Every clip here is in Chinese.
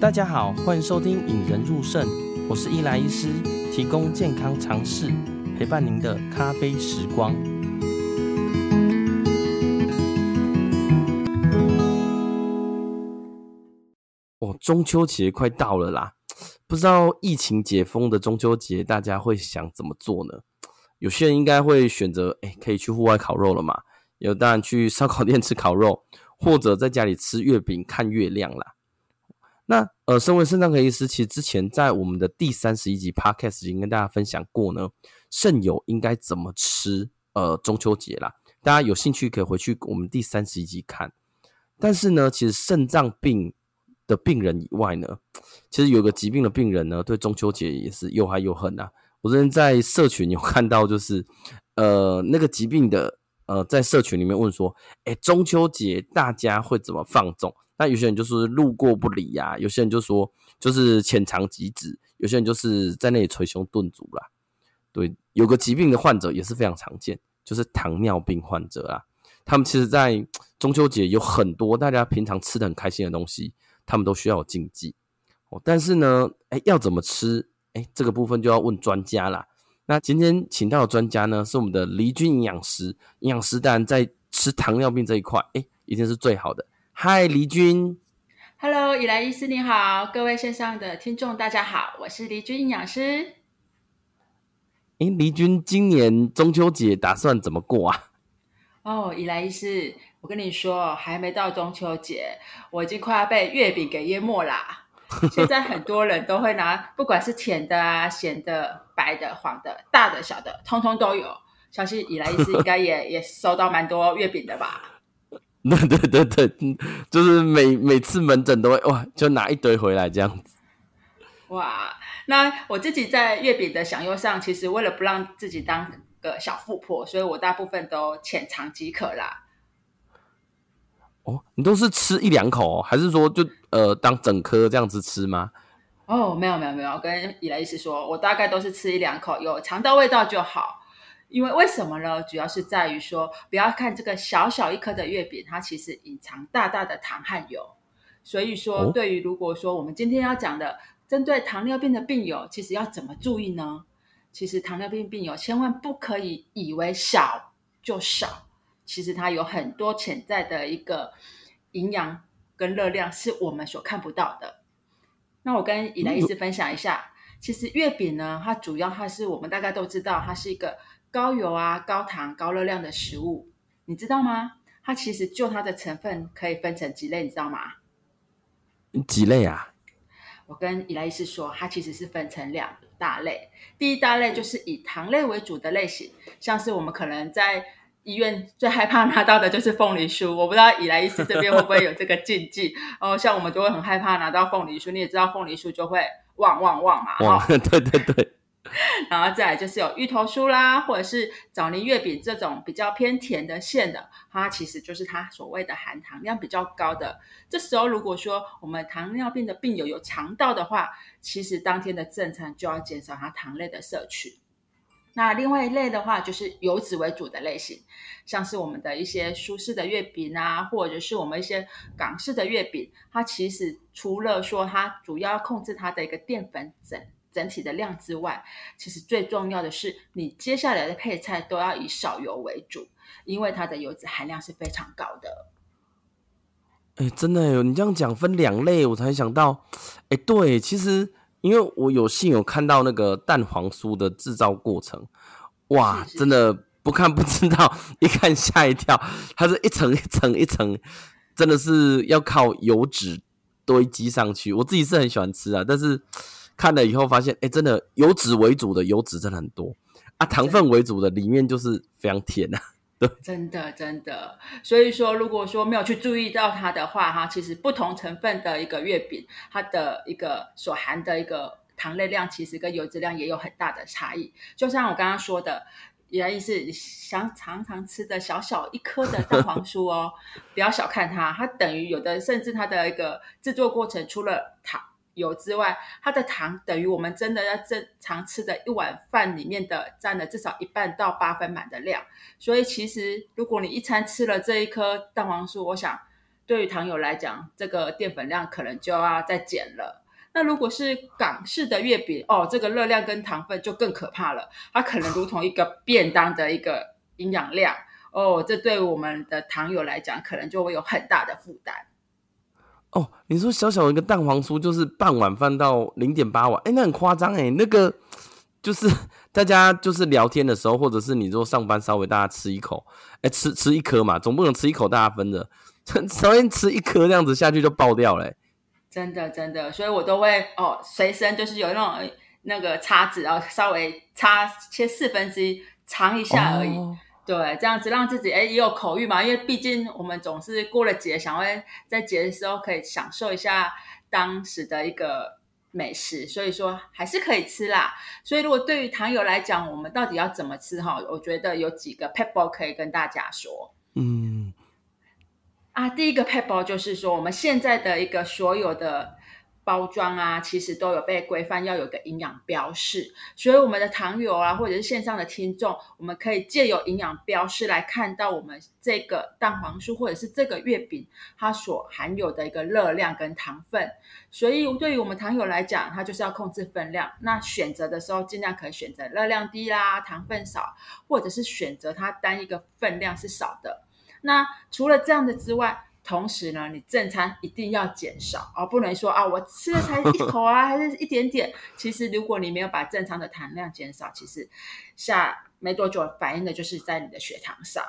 大家好，欢迎收听《引人入胜》，我是伊莱医师，提供健康常识，陪伴您的咖啡时光。哦，中秋节快到了啦，不知道疫情解封的中秋节，大家会想怎么做呢？有些人应该会选择，哎、可以去户外烤肉了嘛？有当然去烧烤店吃烤肉，或者在家里吃月饼看月亮啦。那呃，身为肾脏科医师，其实之前在我们的第三十一集 Podcast 已经跟大家分享过呢，肾友应该怎么吃？呃，中秋节啦，大家有兴趣可以回去我们第三十一集看。但是呢，其实肾脏病的病人以外呢，其实有个疾病的病人呢，对中秋节也是又爱又恨呐。我之前在社群有看到，就是呃那个疾病的呃在社群里面问说，哎，中秋节大家会怎么放纵？那有些人就是路过不理呀、啊，有些人就说就是浅尝即止，有些人就是在那里捶胸顿足啦。对，有个疾病的患者也是非常常见，就是糖尿病患者啊。他们其实，在中秋节有很多大家平常吃的很开心的东西，他们都需要禁忌。哦，但是呢，哎，要怎么吃？哎，这个部分就要问专家啦。那今天请到的专家呢，是我们的黎君营养师。营养师当然在吃糖尿病这一块，哎，一定是最好的。嗨，黎君。Hello，伊莱医师你好，各位线上的听众大家好，我是黎君营养师。哎，黎君今年中秋节打算怎么过啊？哦，伊莱医师，我跟你说，还没到中秋节，我已经快要被月饼给淹没啦。现在很多人都会拿，不管是甜的啊、咸的、白的、黄的、大的、小的，通通都有。相信以来医师应该也 也收到蛮多月饼的吧？对对对对，就是每每次门诊都会哇，就拿一堆回来这样子。哇，那我自己在月饼的享用上，其实为了不让自己当个小富婆，所以我大部分都浅尝即可啦。哦，你都是吃一两口，还是说就呃当整颗这样子吃吗？哦，没有没有没有，跟伊莱医师说，我大概都是吃一两口，有尝到味道就好。因为为什么呢？主要是在于说，不要看这个小小一颗的月饼，它其实隐藏大大的糖和油。所以说，对于如果说我们今天要讲的针对糖尿病的病友，其实要怎么注意呢？其实糖尿病病友千万不可以以为少就少。其实它有很多潜在的一个营养跟热量是我们所看不到的。那我跟伊莱医师分享一下，其实月饼呢，它主要它是我们大概都知道，它是一个高油啊、高糖、高热量的食物，你知道吗？它其实就它的成分可以分成几类，你知道吗？几类啊？我跟伊莱医师说，它其实是分成两大类。第一大类就是以糖类为主的类型，像是我们可能在医院最害怕拿到的就是凤梨酥，我不知道伊莱医师这边会不会有这个禁忌 哦。像我们就会很害怕拿到凤梨酥，你也知道凤梨酥就会旺旺旺嘛。哇，对对对。然后再来就是有芋头酥啦，或者是枣泥月饼这种比较偏甜的馅的，它其实就是它所谓的含糖量比较高的。这时候如果说我们糖尿病的病友有肠道的话，其实当天的正餐就要减少它糖类的摄取。那另外一类的话，就是油脂为主的类型，像是我们的一些苏式的月饼啊，或者是我们一些港式的月饼，它其实除了说它主要控制它的一个淀粉整整体的量之外，其实最重要的是，你接下来的配菜都要以少油为主，因为它的油脂含量是非常高的。哎，真的有你这样讲分两类，我才想到，哎，对，其实。因为我有幸有看到那个蛋黄酥的制造过程，哇，真的不看不知道，一看吓一跳，它是一层一层一层，真的是要靠油脂堆积上去。我自己是很喜欢吃啊，但是看了以后发现，哎，真的油脂为主的油脂真的很多啊，糖分为主的里面就是非常甜啊。真的，真的，所以说，如果说没有去注意到它的话，哈，其实不同成分的一个月饼，它的一个所含的一个糖类量，其实跟油脂量也有很大的差异。就像我刚刚说的，原因是想常常吃的小小一颗的蛋黄酥哦，不要小看它，它等于有的甚至它的一个制作过程，除了糖油之外，它的糖等于我们真的要正常吃的一碗饭里面的占了至少一半到八分满的量。所以其实如果你一餐吃了这一颗蛋黄酥，我想对于糖友来讲，这个淀粉量可能就要再减了。那如果是港式的月饼哦，这个热量跟糖分就更可怕了，它可能如同一个便当的一个营养量哦，这对我们的糖友来讲，可能就会有很大的负担。哦，你说小小一个蛋黄酥就是半碗饭到零点八碗，哎，那很夸张哎，那个就是 大家就是聊天的时候，或者是你说上班稍微大家吃一口，哎，吃吃一颗嘛，总不能吃一口大家分的，稍微吃一颗这样子下去就爆掉了。真的真的，所以我都会哦，随身就是有那种那个叉子，然后稍微叉切四分之一，尝一下而已。哦、对，这样子让自己哎也有口欲嘛，因为毕竟我们总是过了节，想会在节的时候可以享受一下当时的一个美食，所以说还是可以吃啦。所以如果对于糖友来讲，我们到底要怎么吃哈？我觉得有几个撇步可以跟大家说。嗯。啊，第一个撇步就是说，我们现在的一个所有的包装啊，其实都有被规范要有个营养标示，所以我们的糖友啊，或者是线上的听众，我们可以借由营养标示来看到我们这个蛋黄酥或者是这个月饼它所含有的一个热量跟糖分。所以对于我们糖友来讲，它就是要控制分量。那选择的时候，尽量可以选择热量低啦、糖分少，或者是选择它单一个分量是少的。那除了这样的之外，同时呢，你正餐一定要减少哦，不能说啊，我吃了才一口啊，还是一点点。其实如果你没有把正常的糖量减少，其实下没多久反映的就是在你的血糖上。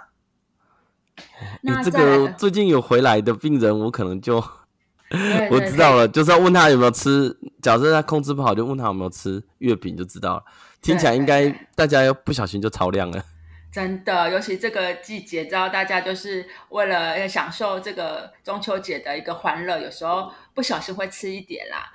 那这个最近有回来的病人，我可能就 我知道了，就是要问他有没有吃。假设他控制不好，就问他有没有吃月饼，就知道了。听起来应该大家要不小心就超量了。真的，尤其这个季节，知道大家就是为了要享受这个中秋节的一个欢乐，有时候不小心会吃一点啦，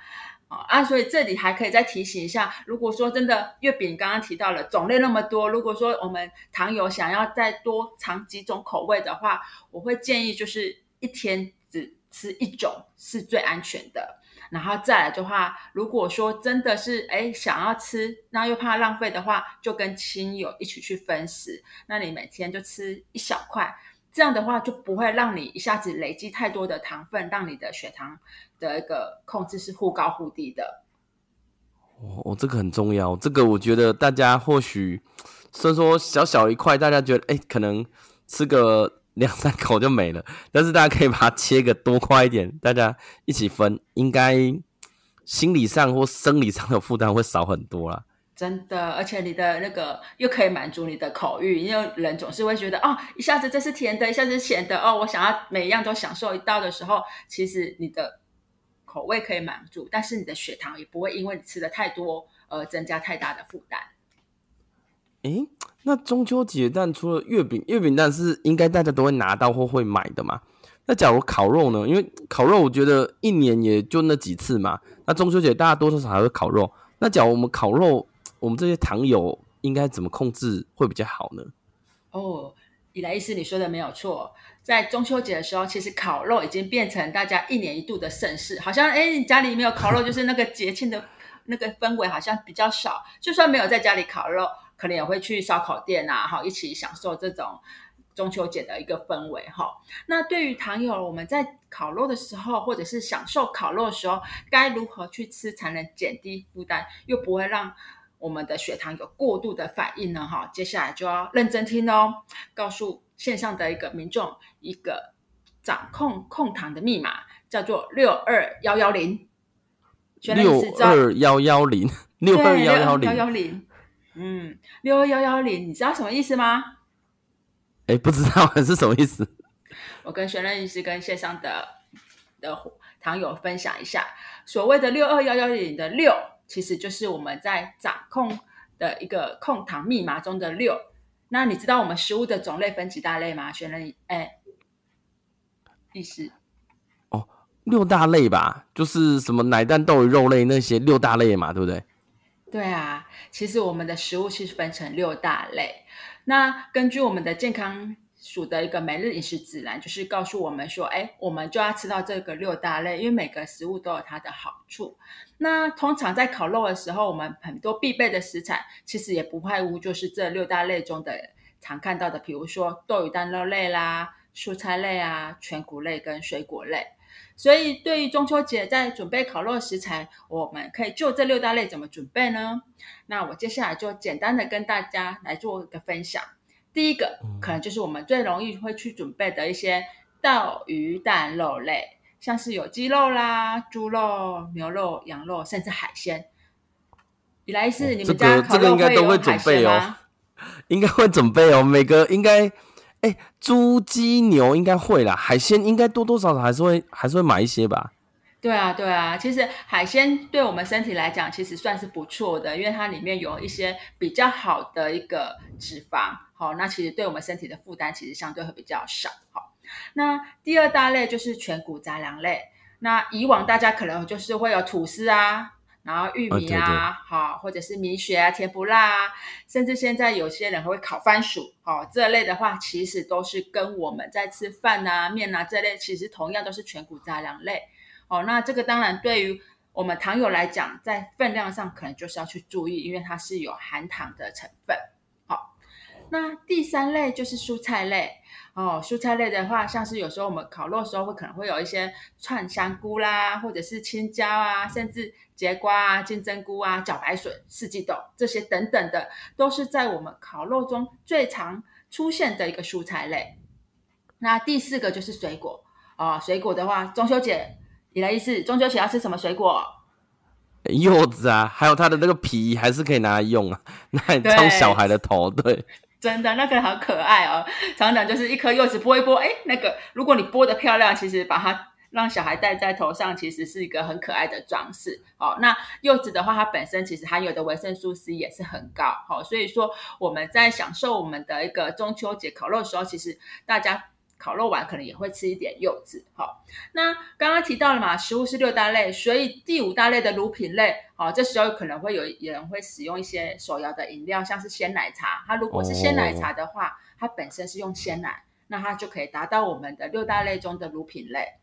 啊，所以这里还可以再提醒一下，如果说真的月饼刚刚提到了种类那么多，如果说我们糖友想要再多尝几种口味的话，我会建议就是一天只吃一种是最安全的。然后再来的话，如果说真的是哎想要吃，那又怕浪费的话，就跟亲友一起去分食。那你每天就吃一小块，这样的话就不会让你一下子累积太多的糖分，让你的血糖的一个控制是忽高忽低的。哦，这个很重要。这个我觉得大家或许 虽然说小小一块，大家觉得哎可能吃个。两三口就没了，但是大家可以把它切个多块一点，大家一起分，应该心理上或生理上的负担会少很多啦。真的，而且你的那个又可以满足你的口欲，因为人总是会觉得哦，一下子这是甜的，一下子咸的哦，我想要每一样都享受一道的时候，其实你的口味可以满足，但是你的血糖也不会因为你吃的太多而增加太大的负担。诶那中秋节蛋除了月饼，月饼蛋是应该大家都会拿到或会买的嘛？那假如烤肉呢？因为烤肉我觉得一年也就那几次嘛。那中秋节大家多多少少还会烤肉。那假如我们烤肉，我们这些糖友应该怎么控制会比较好呢？哦，伊莱医师你说的没有错，在中秋节的时候，其实烤肉已经变成大家一年一度的盛事。好像哎，你家里没有烤肉，就是那个节庆的那个氛围好像比较少。就算没有在家里烤肉。可能也会去烧烤店啊，哈，一起享受这种中秋节的一个氛围，哈。那对于糖友，我们在烤肉的时候，或者是享受烤肉的时候，该如何去吃才能减低负担，又不会让我们的血糖有过度的反应呢？哈，接下来就要认真听哦，告诉线上的一个民众一个掌控控糖的密码，叫做六二幺幺零。六二幺幺零，六二幺幺零，幺幺零。嗯，六二幺幺零，你知道什么意思吗？哎，不知道是什么意思。我跟玄任医师跟线上的的糖友分享一下，所谓的六二幺幺零的六，其实就是我们在掌控的一个控糖密码中的六。那你知道我们食物的种类分几大类吗？玄任，哎，医师。哦，六大类吧，就是什么奶蛋豆鱼肉类那些六大类嘛，对不对？对啊，其实我们的食物其实分成六大类。那根据我们的健康署的一个每日饮食指南，就是告诉我们说，哎，我们就要吃到这个六大类，因为每个食物都有它的好处。那通常在烤肉的时候，我们很多必备的食材，其实也不外乎就是这六大类中的常看到的，比如说豆鱼蛋肉类啦、蔬菜类啊、全谷类跟水果类。所以，对于中秋节在准备烤肉食材，我们可以就这六大类怎么准备呢？那我接下来就简单的跟大家来做一个分享。第一个，可能就是我们最容易会去准备的一些豆鱼蛋肉类，像是有鸡肉啦、猪肉、牛肉、羊肉，甚至海鲜。李来是你们家烤肉会有海鲜吗？应该会准备哦，每个应该，哎，猪、鸡、牛应该会啦，海鲜应该多多少少还是会还是会买一些吧。对啊，对啊，其实海鲜对我们身体来讲，其实算是不错的，因为它里面有一些比较好的一个脂肪，好，那其实对我们身体的负担其实相对会比较少。好，那第二大类就是全谷杂粮类，那以往大家可能就是会有吐司啊，然后玉米啊，好、啊，或者是米雪啊、甜不辣啊，甚至现在有些人还会烤番薯，好，这类的话其实都是跟我们在吃饭啊、面啊这类，其实同样都是全谷杂粮类。哦，那这个当然对于我们糖友来讲，在分量上可能就是要去注意，因为它是有含糖的成分。好，那第三类就是蔬菜类。哦，蔬菜类的话，像是有时候我们烤肉的时候会可能会有一些串香菇啦，或者是青椒啊，甚至节瓜啊、金针菇啊、茭白笋、四季豆这些等等的，都是在我们烤肉中最常出现的一个蔬菜类。那第四个就是水果。哦，水果的话，中秋节。你的意思，中秋节要吃什么水果？柚子啊，还有它的那个皮还是可以拿来用啊，拿来装小孩的头。对，真的那个好可爱哦。常常就是一颗柚子剥一剥，哎，那个如果你剥的漂亮，其实把它让小孩戴在头上，其实是一个很可爱的装饰。哦，那柚子的话，它本身其实含有的维生素 C 也是很高。好，哦，所以说我们在享受我们的一个中秋节烤肉的时候，其实大家。烤肉完可能也会吃一点柚子，好。那刚刚提到了嘛，食物是六大类，所以第五大类的乳品类，好，这时候可能会有人会使用一些手摇的饮料，像是鲜奶茶。它如果是鲜奶茶的话，它本身是用鲜奶，那它就可以达到我们的六大类中的乳品类。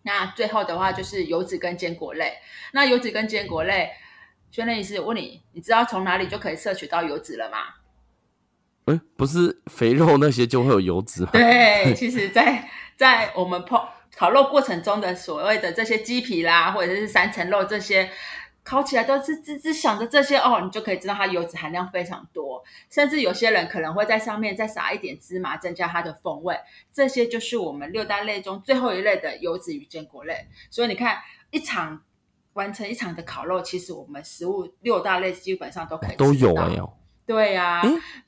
那最后的话就是油脂跟坚果类。那油脂跟坚果类，轩任医师问你，你知道从哪里就可以摄取到油脂了吗？哎，不是肥肉那些就会有油脂吗？对，其实在，在在我们烹烤肉过程中的所谓的这些鸡皮啦，或者是三层肉这些，烤起来都是滋滋响的这些哦，你就可以知道它油脂含量非常多。甚至有些人可能会在上面再撒一点芝麻，增加它的风味。这些就是我们六大类中最后一类的油脂与坚果类。所以你看，一场完成一场的烤肉，其实我们食物六大类基本上都可以都有哎呦。对呀、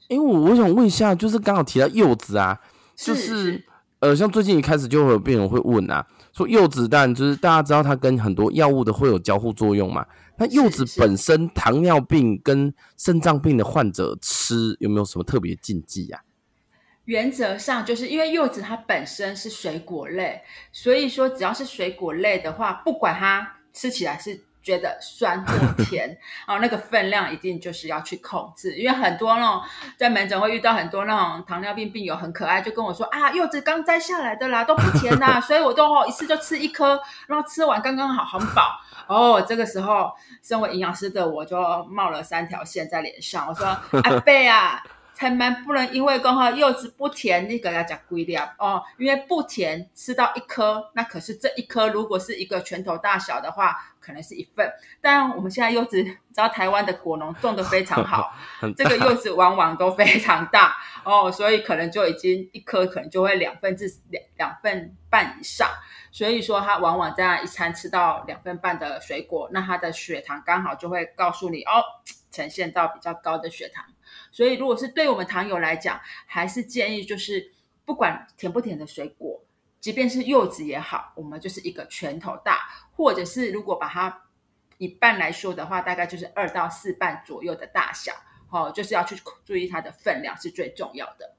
因为我我想问一下，就是刚好提到柚子啊，就是，是呃，像最近一开始就会有病人会问啊，说柚子蛋就是大家知道它跟很多药物的会有交互作用嘛？那柚子本身糖尿病跟肾脏病的患者吃有没有什么特别禁忌呀、啊？原则上就是因为柚子它本身是水果类，所以说只要是水果类的话，不管它吃起来是。觉得酸或甜，然后那个分量一定就是要去控制，因为很多那种在门诊会遇到很多那种糖尿病病友很可爱，就跟我说啊，柚子刚摘下来的啦，都不甜呐，所以我都哦一次就吃一颗，然后吃完刚刚好很饱。哦，这个时候身为营养师的我就冒了三条线在脸上，我说阿贝啊。千万不能因为刚好柚子不甜，那个要讲规律哦。因为不甜，吃到一颗，那可是这一颗如果是一个拳头大小的话，可能是一份。但我们现在柚子，知道台湾的果农种的非常好，这个柚子往往都非常大哦，所以可能就已经一颗可能就会两份至两两份半以上。所以说，它往往这样一餐吃到两份半的水果，那它的血糖刚好就会告诉你哦，呈现到比较高的血糖。所以，如果是对我们糖友来讲，还是建议就是不管甜不甜的水果，即便是柚子也好，我们就是一个拳头大，或者是如果把它一半来说的话，大概就是二到四半左右的大小，哦，就是要去注意它的分量是最重要的。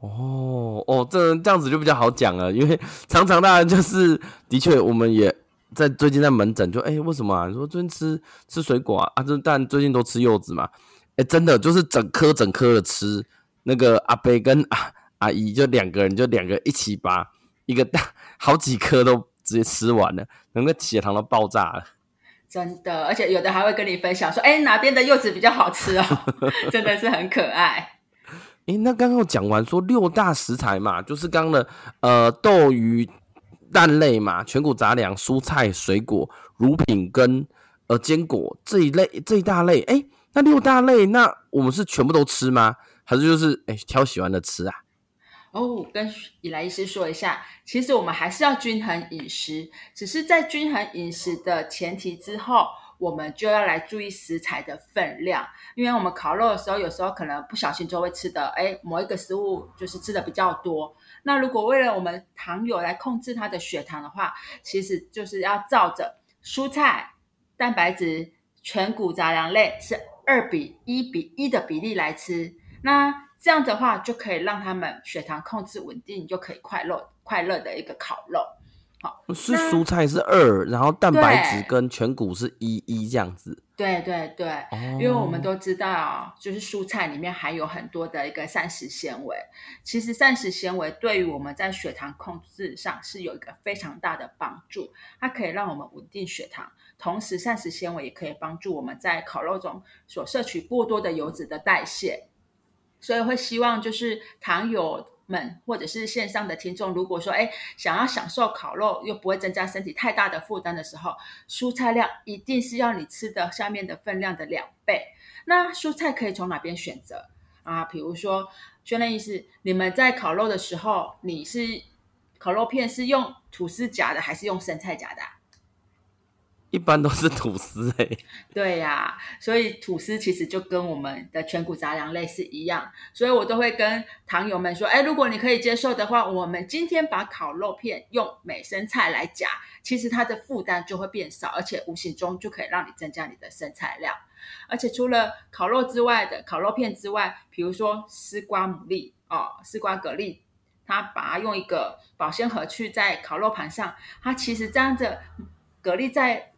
哦哦，这这样子就比较好讲了，因为 常常大家就是的确，我们也在最近在门诊就哎，为什么啊？你说最近吃吃水果啊？啊，这但最近都吃柚子嘛？哎，真的就是整颗整颗的吃，那个阿伯跟阿阿姨就两个人就两个一起把一个大 好几颗都直接吃完了，整个血糖都爆炸了。真的，而且有的还会跟你分享说，哎，哪边的柚子比较好吃哦，真的是很可爱。哎，那刚刚讲完说六大食材嘛，就是刚刚的呃豆鱼蛋类嘛，全谷杂粮、蔬菜、水果、乳品跟呃坚果这一类这一大类。哎，那六大类，那我们是全部都吃吗？还是就是哎挑喜欢的吃啊？哦，跟以莱医师说一下，其实我们还是要均衡饮食，只是在均衡饮食的前提之后。我们就要来注意食材的分量，因为我们烤肉的时候，有时候可能不小心就会吃的，哎，某一个食物就是吃的比较多。那如果为了我们糖友来控制他的血糖的话，其实就是要照着蔬菜、蛋白质、全谷杂粮类是二比一比一的比例来吃。那这样的话就可以让他们血糖控制稳定，就可以快乐快乐的一个烤肉。好，是蔬菜是二，然后蛋白质跟全谷是一一这样子。对对对，哦、因为我们都知道，就是蔬菜里面含有很多的一个膳食纤维。其实膳食纤维对于我们在血糖控制上是有一个非常大的帮助，它可以让我们稳定血糖，同时膳食纤维也可以帮助我们在烤肉中所摄取过多的油脂的代谢。所以会希望就是糖友们或者是线上的听众，如果说哎想要享受烤肉又不会增加身体太大的负担的时候，蔬菜量一定是要你吃的下面的分量的两倍。那蔬菜可以从哪边选择啊？比如说，训练医师，你们在烤肉的时候，你是烤肉片是用吐司夹的还是用生菜夹的？啊一般都是吐司哎，对呀、所以吐司其实就跟我们的全谷杂粮类是一样，所以我都会跟糖友们说，哎，如果你可以接受的话，我们今天把烤肉片用美生菜来夹，其实它的负担就会变少，而且无形中就可以让你增加你的生菜量，而且除了烤肉之外的烤肉片之外，比如说丝瓜牡蛎哦，丝瓜蛤蜊，它把它用一个保鲜盒去在烤肉盘上，它其实这样子蛤蜊在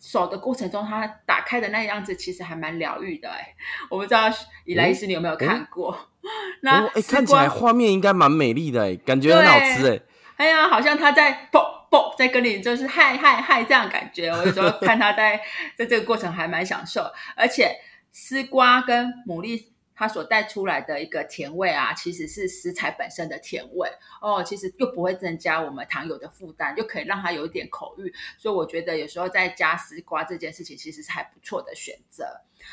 手的过程中，它打开的那样子其实还蛮疗愈的哎，我不知道以来医师你有没有看过？嗯、那哦欸，看起来画面应该蛮美丽的哎，感觉很好吃哎。哎呀，好像他在啵啵在跟你就是嗨嗨嗨这样感觉，我有时候看他在 在这个过程还蛮享受，而且丝瓜跟牡蛎。它所带出来的一个甜味啊，其实是食材本身的甜味哦，其实又不会增加我们糖友的负担，就可以让它有一点口欲。所以我觉得有时候在加丝瓜这件事情，其实是还不错的选择。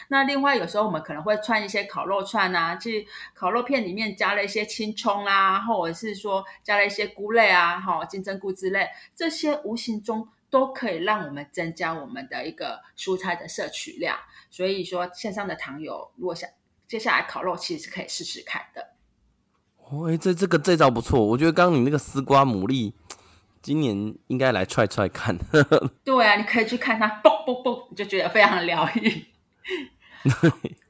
那另外有时候我们可能会串一些烤肉串啊，去烤肉片里面加了一些青葱啊，或者是说加了一些菇类啊，哈，金针菇之类，这些无形中都可以让我们增加我们的一个蔬菜的摄取量。所以说线上的糖友如果想接下来烤肉其实是可以试试看的。哦，哎，这这个这招不错，我觉得刚刚你那个丝瓜牡蛎，今年应该来踹踹看。对啊，你可以去看它，嘣嘣嘣，你就觉得非常的疗愈。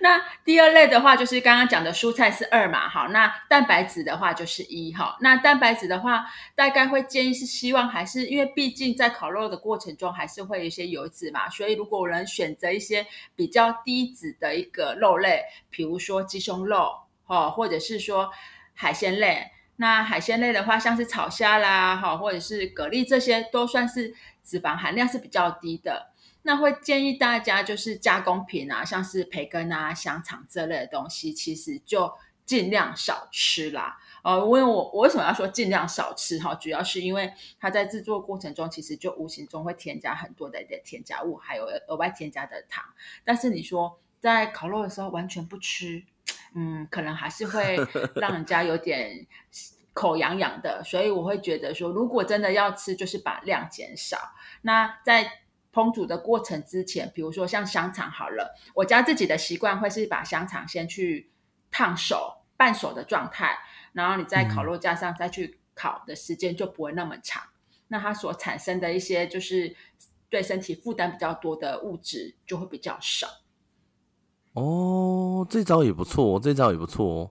那第二类的话，就是刚刚讲的蔬菜是二嘛，好，那蛋白质的话就是一，哈，那蛋白质的话，大概会建议是希望还是因为毕竟在烤肉的过程中还是会有一些油脂嘛，所以如果能选择一些比较低脂的一个肉类，比如说鸡胸肉，哈，或者是说海鲜类，那海鲜类的话，像是炒虾啦，哈，或者是蛤蜊这些，都算是脂肪含量是比较低的。那会建议大家就是加工品啊，像是培根啊、香肠这类的东西，其实就尽量少吃啦。呃，因为我我为什么要说尽量少吃哈？主要是因为它在制作过程中，其实就无形中会添加很多的添加物，还有额外添加的糖。但是你说在烤肉的时候完全不吃，嗯，可能还是会 让人家有点口痒痒的。所以我会觉得说，如果真的要吃，就是把量减少。那在烹煮的过程之前，比如说像香肠好了，我家自己的习惯会是把香肠先去烫熟，半熟的状态，然后你在烤肉架上再去烤的时间就不会那么长，嗯、那它所产生的一些就是对身体负担比较多的物质就会比较少。哦，这招也不错，这招也不错哦。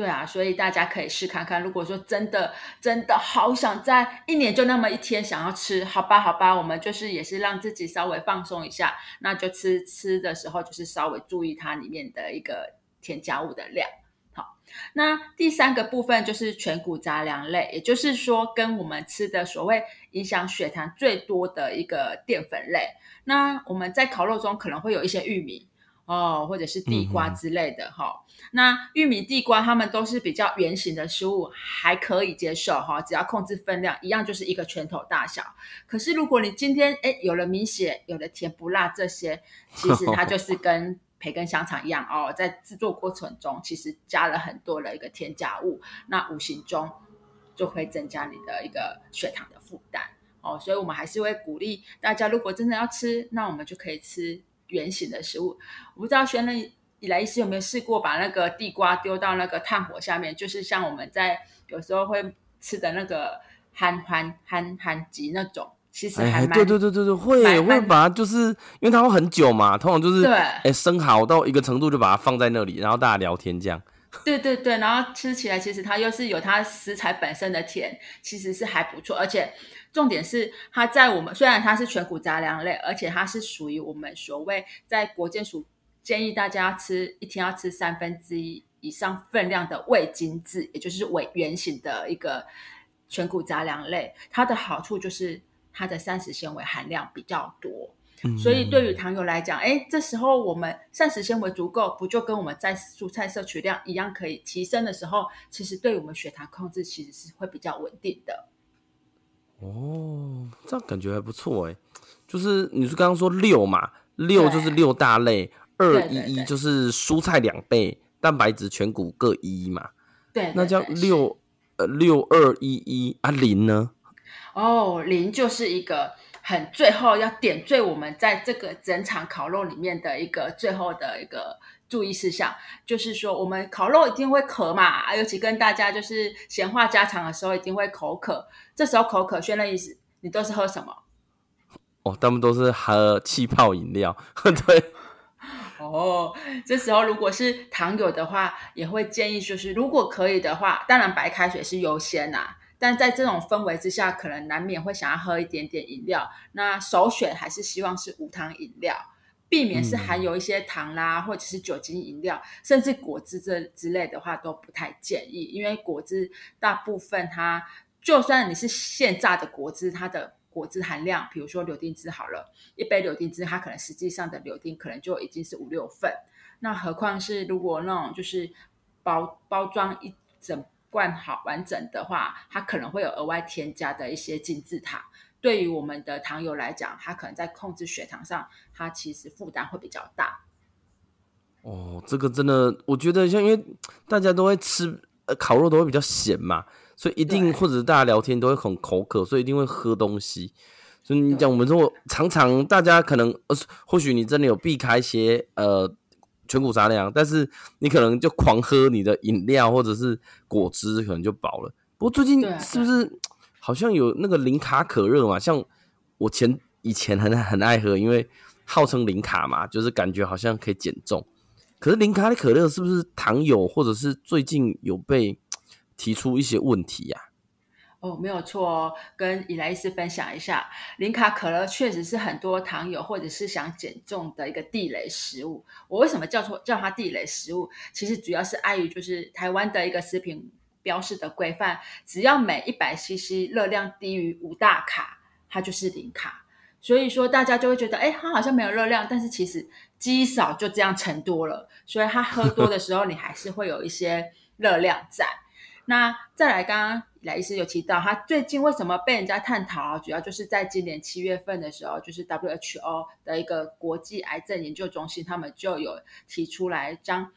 对啊，所以大家可以试看看。如果说真的真的好想在一年就那么一天想要吃，好吧，好吧，我们就是也是让自己稍微放松一下，那就吃吃的时候就是稍微注意它里面的一个添加物的量。好，那第三个部分就是全谷杂粮类，也就是说跟我们吃的所谓影响血糖最多的一个淀粉类。那我们在烤肉中可能会有一些玉米哦，或者是地瓜之类的哈、嗯哦。那玉米、地瓜它们都是比较圆形的食物，还可以接受哈、哦，只要控制分量，一样就是一个拳头大小。可是如果你今天哎有了米血、有了甜不辣这些，其实它就是 跟培根香肠一样哦，在制作过程中其实加了很多的一个添加物，那无形中就会增加你的一个血糖的负担哦，所以我们还是会鼓励大家，如果真的要吃，那我们就可以吃原形的食物。我不知道轩任以来医师有没有试过把那个地瓜丢到那个炭火下面，就是像我们在有时候会吃的那个憨憨憨憨鸡那种。其实还蛮、欸、对对对对对，会会把它就是因为它会很久嘛，通常就是对，生蚝到一个程度就把它放在那里，然后大家聊天这样。对对对，然后吃起来其实它又是有它食材本身的甜，其实是还不错。而且重点是它在我们虽然它是全谷杂粮类，而且它是属于我们所谓在国健署建议大家吃一天要吃三分之一以上分量的未精制，也就是为圆形的一个全谷杂粮类，它的好处就是。它的膳食纤维含量比较多，嗯、所以对于糖友来讲，哎，这时候我们膳食纤维足够，不就跟我们在蔬菜摄取量一样可以提升的时候，其实对我们血糖控制其实是会比较稳定的。哦，这样感觉还不错哎，就是你是刚刚说六嘛，六就是六大类，二一一就是蔬菜两倍，蛋白质全谷各一嘛，对，对，对，那这样六呃六二一一啊零呢？哦，零就是一个很最后要点缀我们在这个整场烤肉里面的一个最后的一个注意事项，就是说我们烤肉一定会渴嘛，尤其跟大家就是闲话家常的时候一定会口渴，这时候口渴，轩任医师，你都是喝什么？哦，他们都是喝气泡饮料，对。哦，这时候如果是糖友的话，也会建议就是如果可以的话，当然白开水是优先呐、但在这种氛围之下，可能难免会想要喝一点点饮料。那首选还是希望是无糖饮料，避免是含有一些糖啦，嗯、或者是酒精饮料，甚至果汁这之类的话都不太建议。因为果汁大部分它，就算你是现榨的果汁，它的果汁含量，比如说柳丁汁好了，一杯柳丁汁它可能实际上的柳丁可能就已经是五六份。那何况是如果那种就是包包装一整。灌好完整的话，它可能会有额外添加的一些金字塔。对于我们的糖友来讲，它可能在控制血糖上，它其实负担会比较大。哦，这个真的，我觉得像因为大家都会吃呃烤肉都会比较咸嘛，所以一定或者是大家聊天都会很口渴，所以一定会喝东西。所以你讲我们如果常常大家可能呃或许你真的有避开一些呃。全谷杂粮，但是你可能就狂喝你的饮料或者是果汁，可能就饱了。不过最近是不是好像有那个零卡可乐嘛？像我前以前很很爱喝，因为号称零卡嘛，就是感觉好像可以减重。可是零卡的可乐是不是糖友或者是最近有被提出一些问题呀、啊？哦，没有错哦，跟以来医师分享一下，零卡可乐确实是很多糖友或者是想减重的一个地雷食物。我为什么叫做叫它地雷食物？其实主要是碍于就是台湾的一个食品标示的规范，只要每一百 CC 热量低于五大卡，它就是零卡。所以说大家就会觉得，哎，它好像没有热量，但是其实积少就这样成多了。所以它喝多的时候，你还是会有一些热量在。那再来，刚刚来医师有提到，他最近为什么被人家探讨？主要就是在今年七月份的时候，就是 WHO 的一个国际癌症研究中心，他们就有提出来将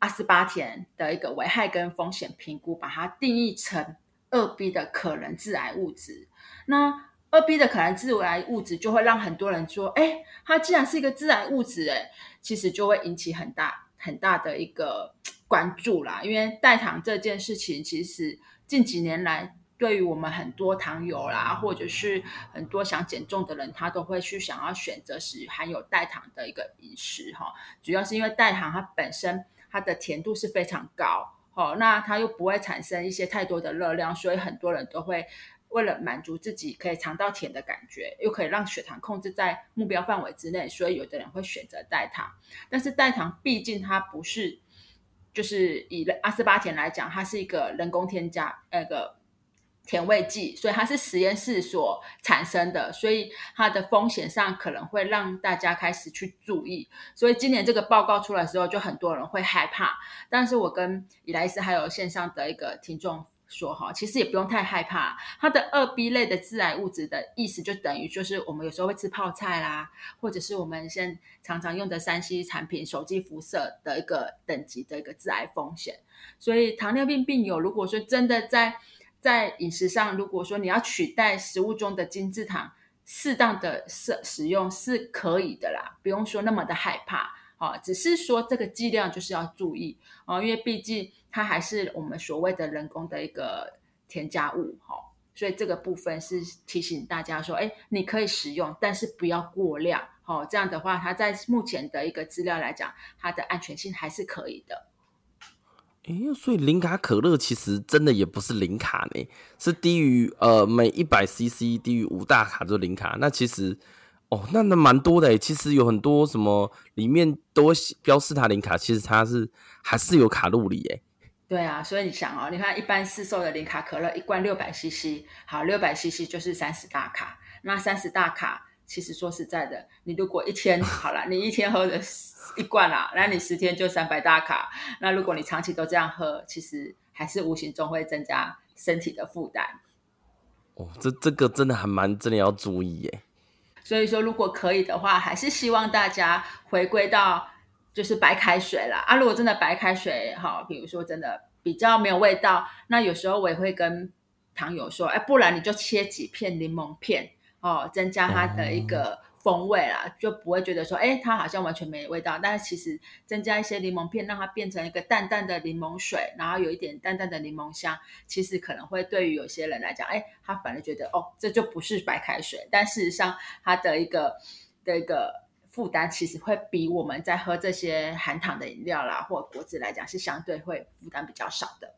阿斯巴甜的一个危害跟风险评估，把它定义成二 B 的可能致癌物质。那二 B 的可能致癌物质就会让很多人说，哎，它既然是一个致癌物质，哎，其实就会引起很大很大的一个。关注啦，因为代糖这件事情，其实近几年来，对于我们很多糖友啦，或者是很多想减重的人，他都会去想要选择是含有代糖的一个饮食哈。主要是因为代糖它本身它的甜度是非常高，哦，那它又不会产生一些太多的热量，所以很多人都会为了满足自己可以尝到甜的感觉，又可以让血糖控制在目标范围之内，所以有的人会选择代糖。但是代糖毕竟它不是。就是以阿斯巴甜来讲，它是一个人工添加那个甜味剂，所以它是实验室所产生的，所以它的风险上可能会让大家开始去注意。所以今年这个报告出来的时候，就很多人会害怕。但是我跟伊莱斯还有线上的一个听众。说哈，其实也不用太害怕。它的二 B 类的致癌物质的意思，就等于就是我们有时候会吃泡菜啦，或者是我们现常常用的三 C 产品、手机辐射的一个等级的一个致癌风险。所以糖尿病病友，如果说真的在在饮食上，如果说你要取代食物中的精制糖，适当的使使用是可以的啦，不用说那么的害怕。啊，只是说这个剂量就是要注意啊，因为毕竟它还是我们所谓的人工的一个添加物哈，所以这个部分是提醒大家说，哎，你可以使用，但是不要过量，哦，这样的话，它在目前的一个资料来讲，它的安全性还是可以的。哎，所以零卡可乐其实真的也不是零卡呢，是低于呃每一百 CC 低于五大卡就零卡，那其实。哦，那那蛮多的诶，其实有很多什么里面都标示它零卡，其实它是还是有卡路里哎。对啊，所以你想哦，你看一般市售的零卡可乐一罐六百 CC，好，六百 CC 就是三十大卡。那三十大卡，其实说实在的，你如果一天好了，你一天喝的一罐啦，那你十天就三百大卡。那如果你长期都这样喝，其实还是无形中会增加身体的负担。哦，这这个真的还蛮真的要注意耶。所以说，如果可以的话，还是希望大家回归到就是白开水啦。啊。如果真的白开水哈，比如说真的比较没有味道，那有时候我也会跟糖友说，哎，不然你就切几片柠檬片哦，增加它的一个。风味啦，就不会觉得说，哎，它好像完全没味道。但是其实增加一些柠檬片，让它变成一个淡淡的柠檬水，然后有一点淡淡的柠檬香，其实可能会对于有些人来讲，哎，他反而觉得，哦，这就不是白开水。但事实上，它的一个的一个负担，其实会比我们在喝这些含糖的饮料啦，或果汁来讲，是相对会负担比较少的。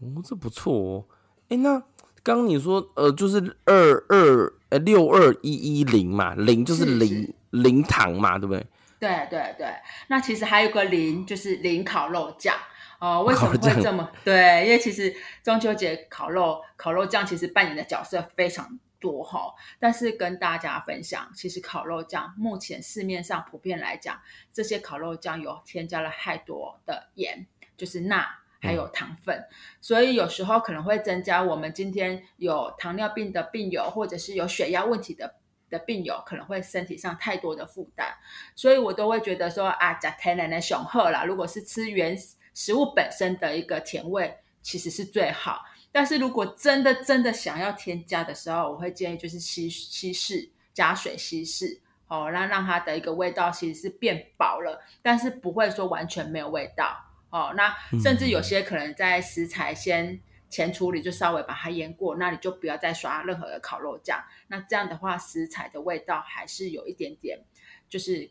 哦，这不错哦。哎，那。刚你说呃，就是二二呃六二一一零嘛，零就是零零糖嘛，对不对？对对对。那其实还有个零，就是零烤肉酱哦。为什么会这么？对，因为其实中秋节烤肉烤肉酱其实扮演的角色非常多哈、哦。但是跟大家分享，其实烤肉酱目前市面上普遍来讲，这些烤肉酱有添加了太多的盐，就是钠。还有糖分，所以有时候可能会增加我们今天有糖尿病的病友，或者是有血压问题的的病友，可能会身体上太多的负担，所以我都会觉得说啊，加天然的雄厚啦，如果是吃原食物本身的一个甜味，其实是最好。但是如果真的真的想要添加的时候，我会建议就是稀稀释，加水稀释，哦，让让它的一个味道其实是变薄了，但是不会说完全没有味道。哦，那甚至有些可能在食材先前处理，就稍微把它腌过，那你就不要再刷任何的烤肉酱。那这样的话，食材的味道还是有一点点，就是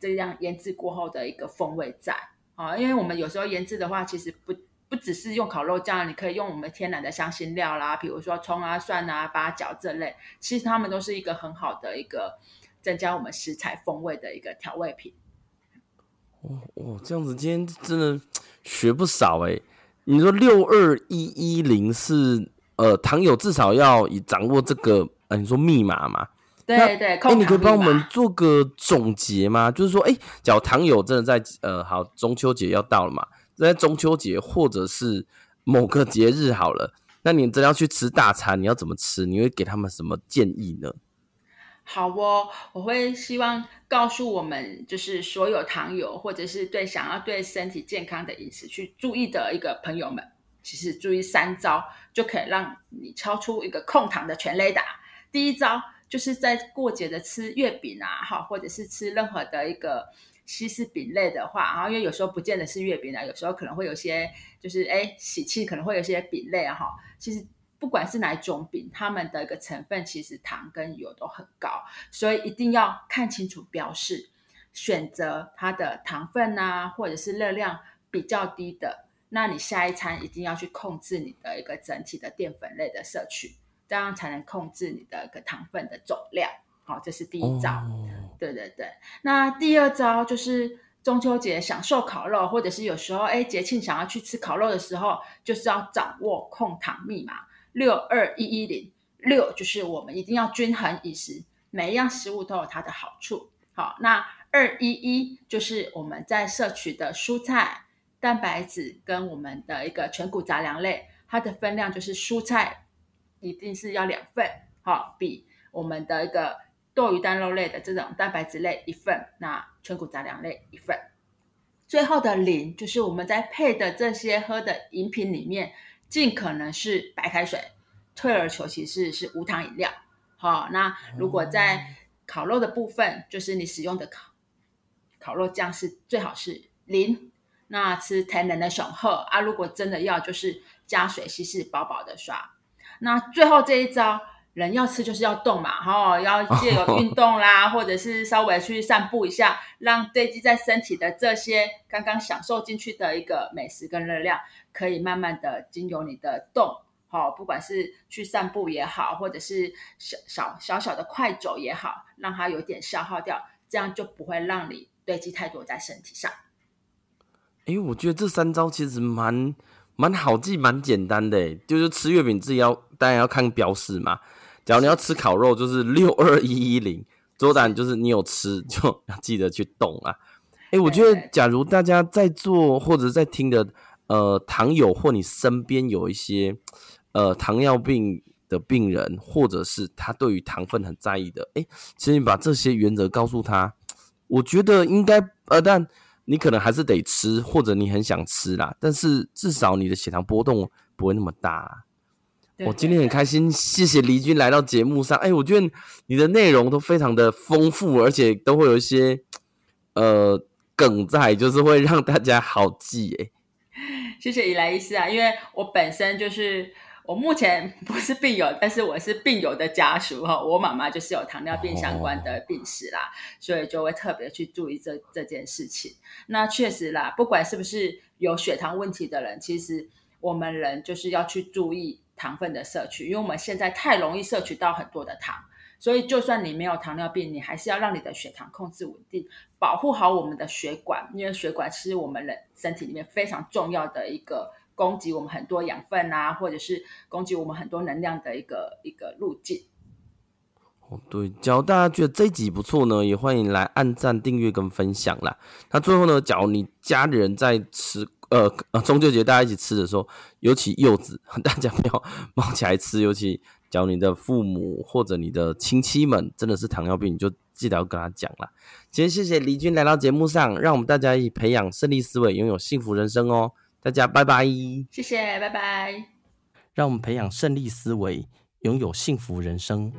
这样腌制过后的一个风味在哦。因为我们有时候腌制的话，其实不不只是用烤肉酱，你可以用我们天然的香辛料啦，比如说葱啊、蒜啊、八角这类，其实它们都是一个很好的一个增加我们食材风味的一个调味品。哦哦，这样子今天真的学不少哎！你说六二一一零是呃，糖友至少要以掌握这个呃，你说密码嘛？对对，哎，你可以帮我们做个总结吗？就是说，哎，假如糖友真的在呃，好，中秋节要到了嘛，在中秋节或者是某个节日好了，那你真要去吃大餐，你要怎么吃？你会给他们什么建议呢？好哦，我会希望告诉我们，就是所有糖友或者是对想要对身体健康的饮食去注意的一个朋友们，其实注意三招就可以让你超出一个控糖的全雷达。第一招就是在过节的吃月饼啊，哈，或者是吃任何的一个西式饼类的话，啊，因为有时候不见得是月饼啊，有时候可能会有些就是哎喜庆可能会有些饼类啊，哈，其实。不管是哪一种饼，它们的一个成分其实糖跟油都很高，所以一定要看清楚标示，选择它的糖分啊，或者是热量比较低的。那你下一餐一定要去控制你的一个整体的淀粉类的摄取，这样才能控制你的一个糖分的总量。好，这是第一招。对对对。那第二招就是。中秋节享受烤肉，或者是有时候哎节庆想要去吃烤肉的时候，就是要掌握控糖密码六二一一零六，就是我们一定要均衡饮食，每一样食物都有它的好处。好，那二一一就是我们在摄取的蔬菜、蛋白质跟我们的一个全谷杂粮类，它的分量就是蔬菜一定是要两份，好，比我们的一个。豆鱼蛋肉类的这种蛋白质类一份，那全谷杂粮类一份，最后的零就是我们在配的这些喝的饮品里面，尽可能是白开水，退而求其次是无糖饮料。好，那如果在烤肉的部分，就是你使用的烤烤肉酱是最好是零，那吃天然的熊喝啊，如果真的要就是加水稀释薄薄的刷。那最后这一招。人要吃就是要动嘛，哈，要 借由运动啦，或者是稍微去散步一下，让堆积在身体的这些刚刚享受进去的一个美食跟热量，可以慢慢的经由你的动，好，不管是去散步也好，或者是小小小小的快走也好，让它有点消耗掉，这样就不会让你堆积太多在身体上。哎、欸，我觉得这三招其实蛮蛮好记，蛮简单的，就是吃月饼自己要当然要看标示嘛。假如你要吃烤肉，就是六二一一零。左胆就是你有吃，就要记得去动啊。哎、欸，我觉得，假如大家在做或者在听的，呃，糖友或你身边有一些呃糖尿病的病人，或者是他对于糖分很在意的，哎、欸，其实你把这些原则告诉他，我觉得应该呃，但你可能还是得吃，或者你很想吃啦，但是至少你的血糖波动不会那么大啦。我今天很开心，谢谢黎君来到节目上。哎，我觉得你的内容都非常的丰富，而且都会有一些呃梗在，就是会让大家好记。哎，谢谢伊莱医师啊，因为我本身就是我目前不是病友，但是我是病友的家属哈。我妈妈就是有糖尿病相关的病史啦，哦、所以就会特别去注意这这件事情。那确实啦，不管是不是有血糖问题的人，其实我们人就是要去注意。糖分的摄取，因为我们现在太容易摄取到很多的糖，所以就算你没有糖尿病，你还是要让你的血糖控制稳定，保护好我们的血管，因为血管是我们人身体里面非常重要的一个供给我们很多养分啊，或者是供给我们很多能量的一个一个路径。对，假如大家觉得这一集不错呢，也欢迎来按赞、订阅跟分享啦。那最后呢，假如你家里人在吃。呃呃，中秋节大家一起吃的时候，尤其柚子，大家不要冒起来吃。尤其假如你的父母或者你的亲戚们真的是糖尿病，你就记得要跟他讲啦。今天谢谢黎军来到节目上，让我们大家一起培养胜利思维，拥有幸福人生哦。大家拜拜，谢谢，拜拜。让我们培养胜利思维，拥有幸福人生。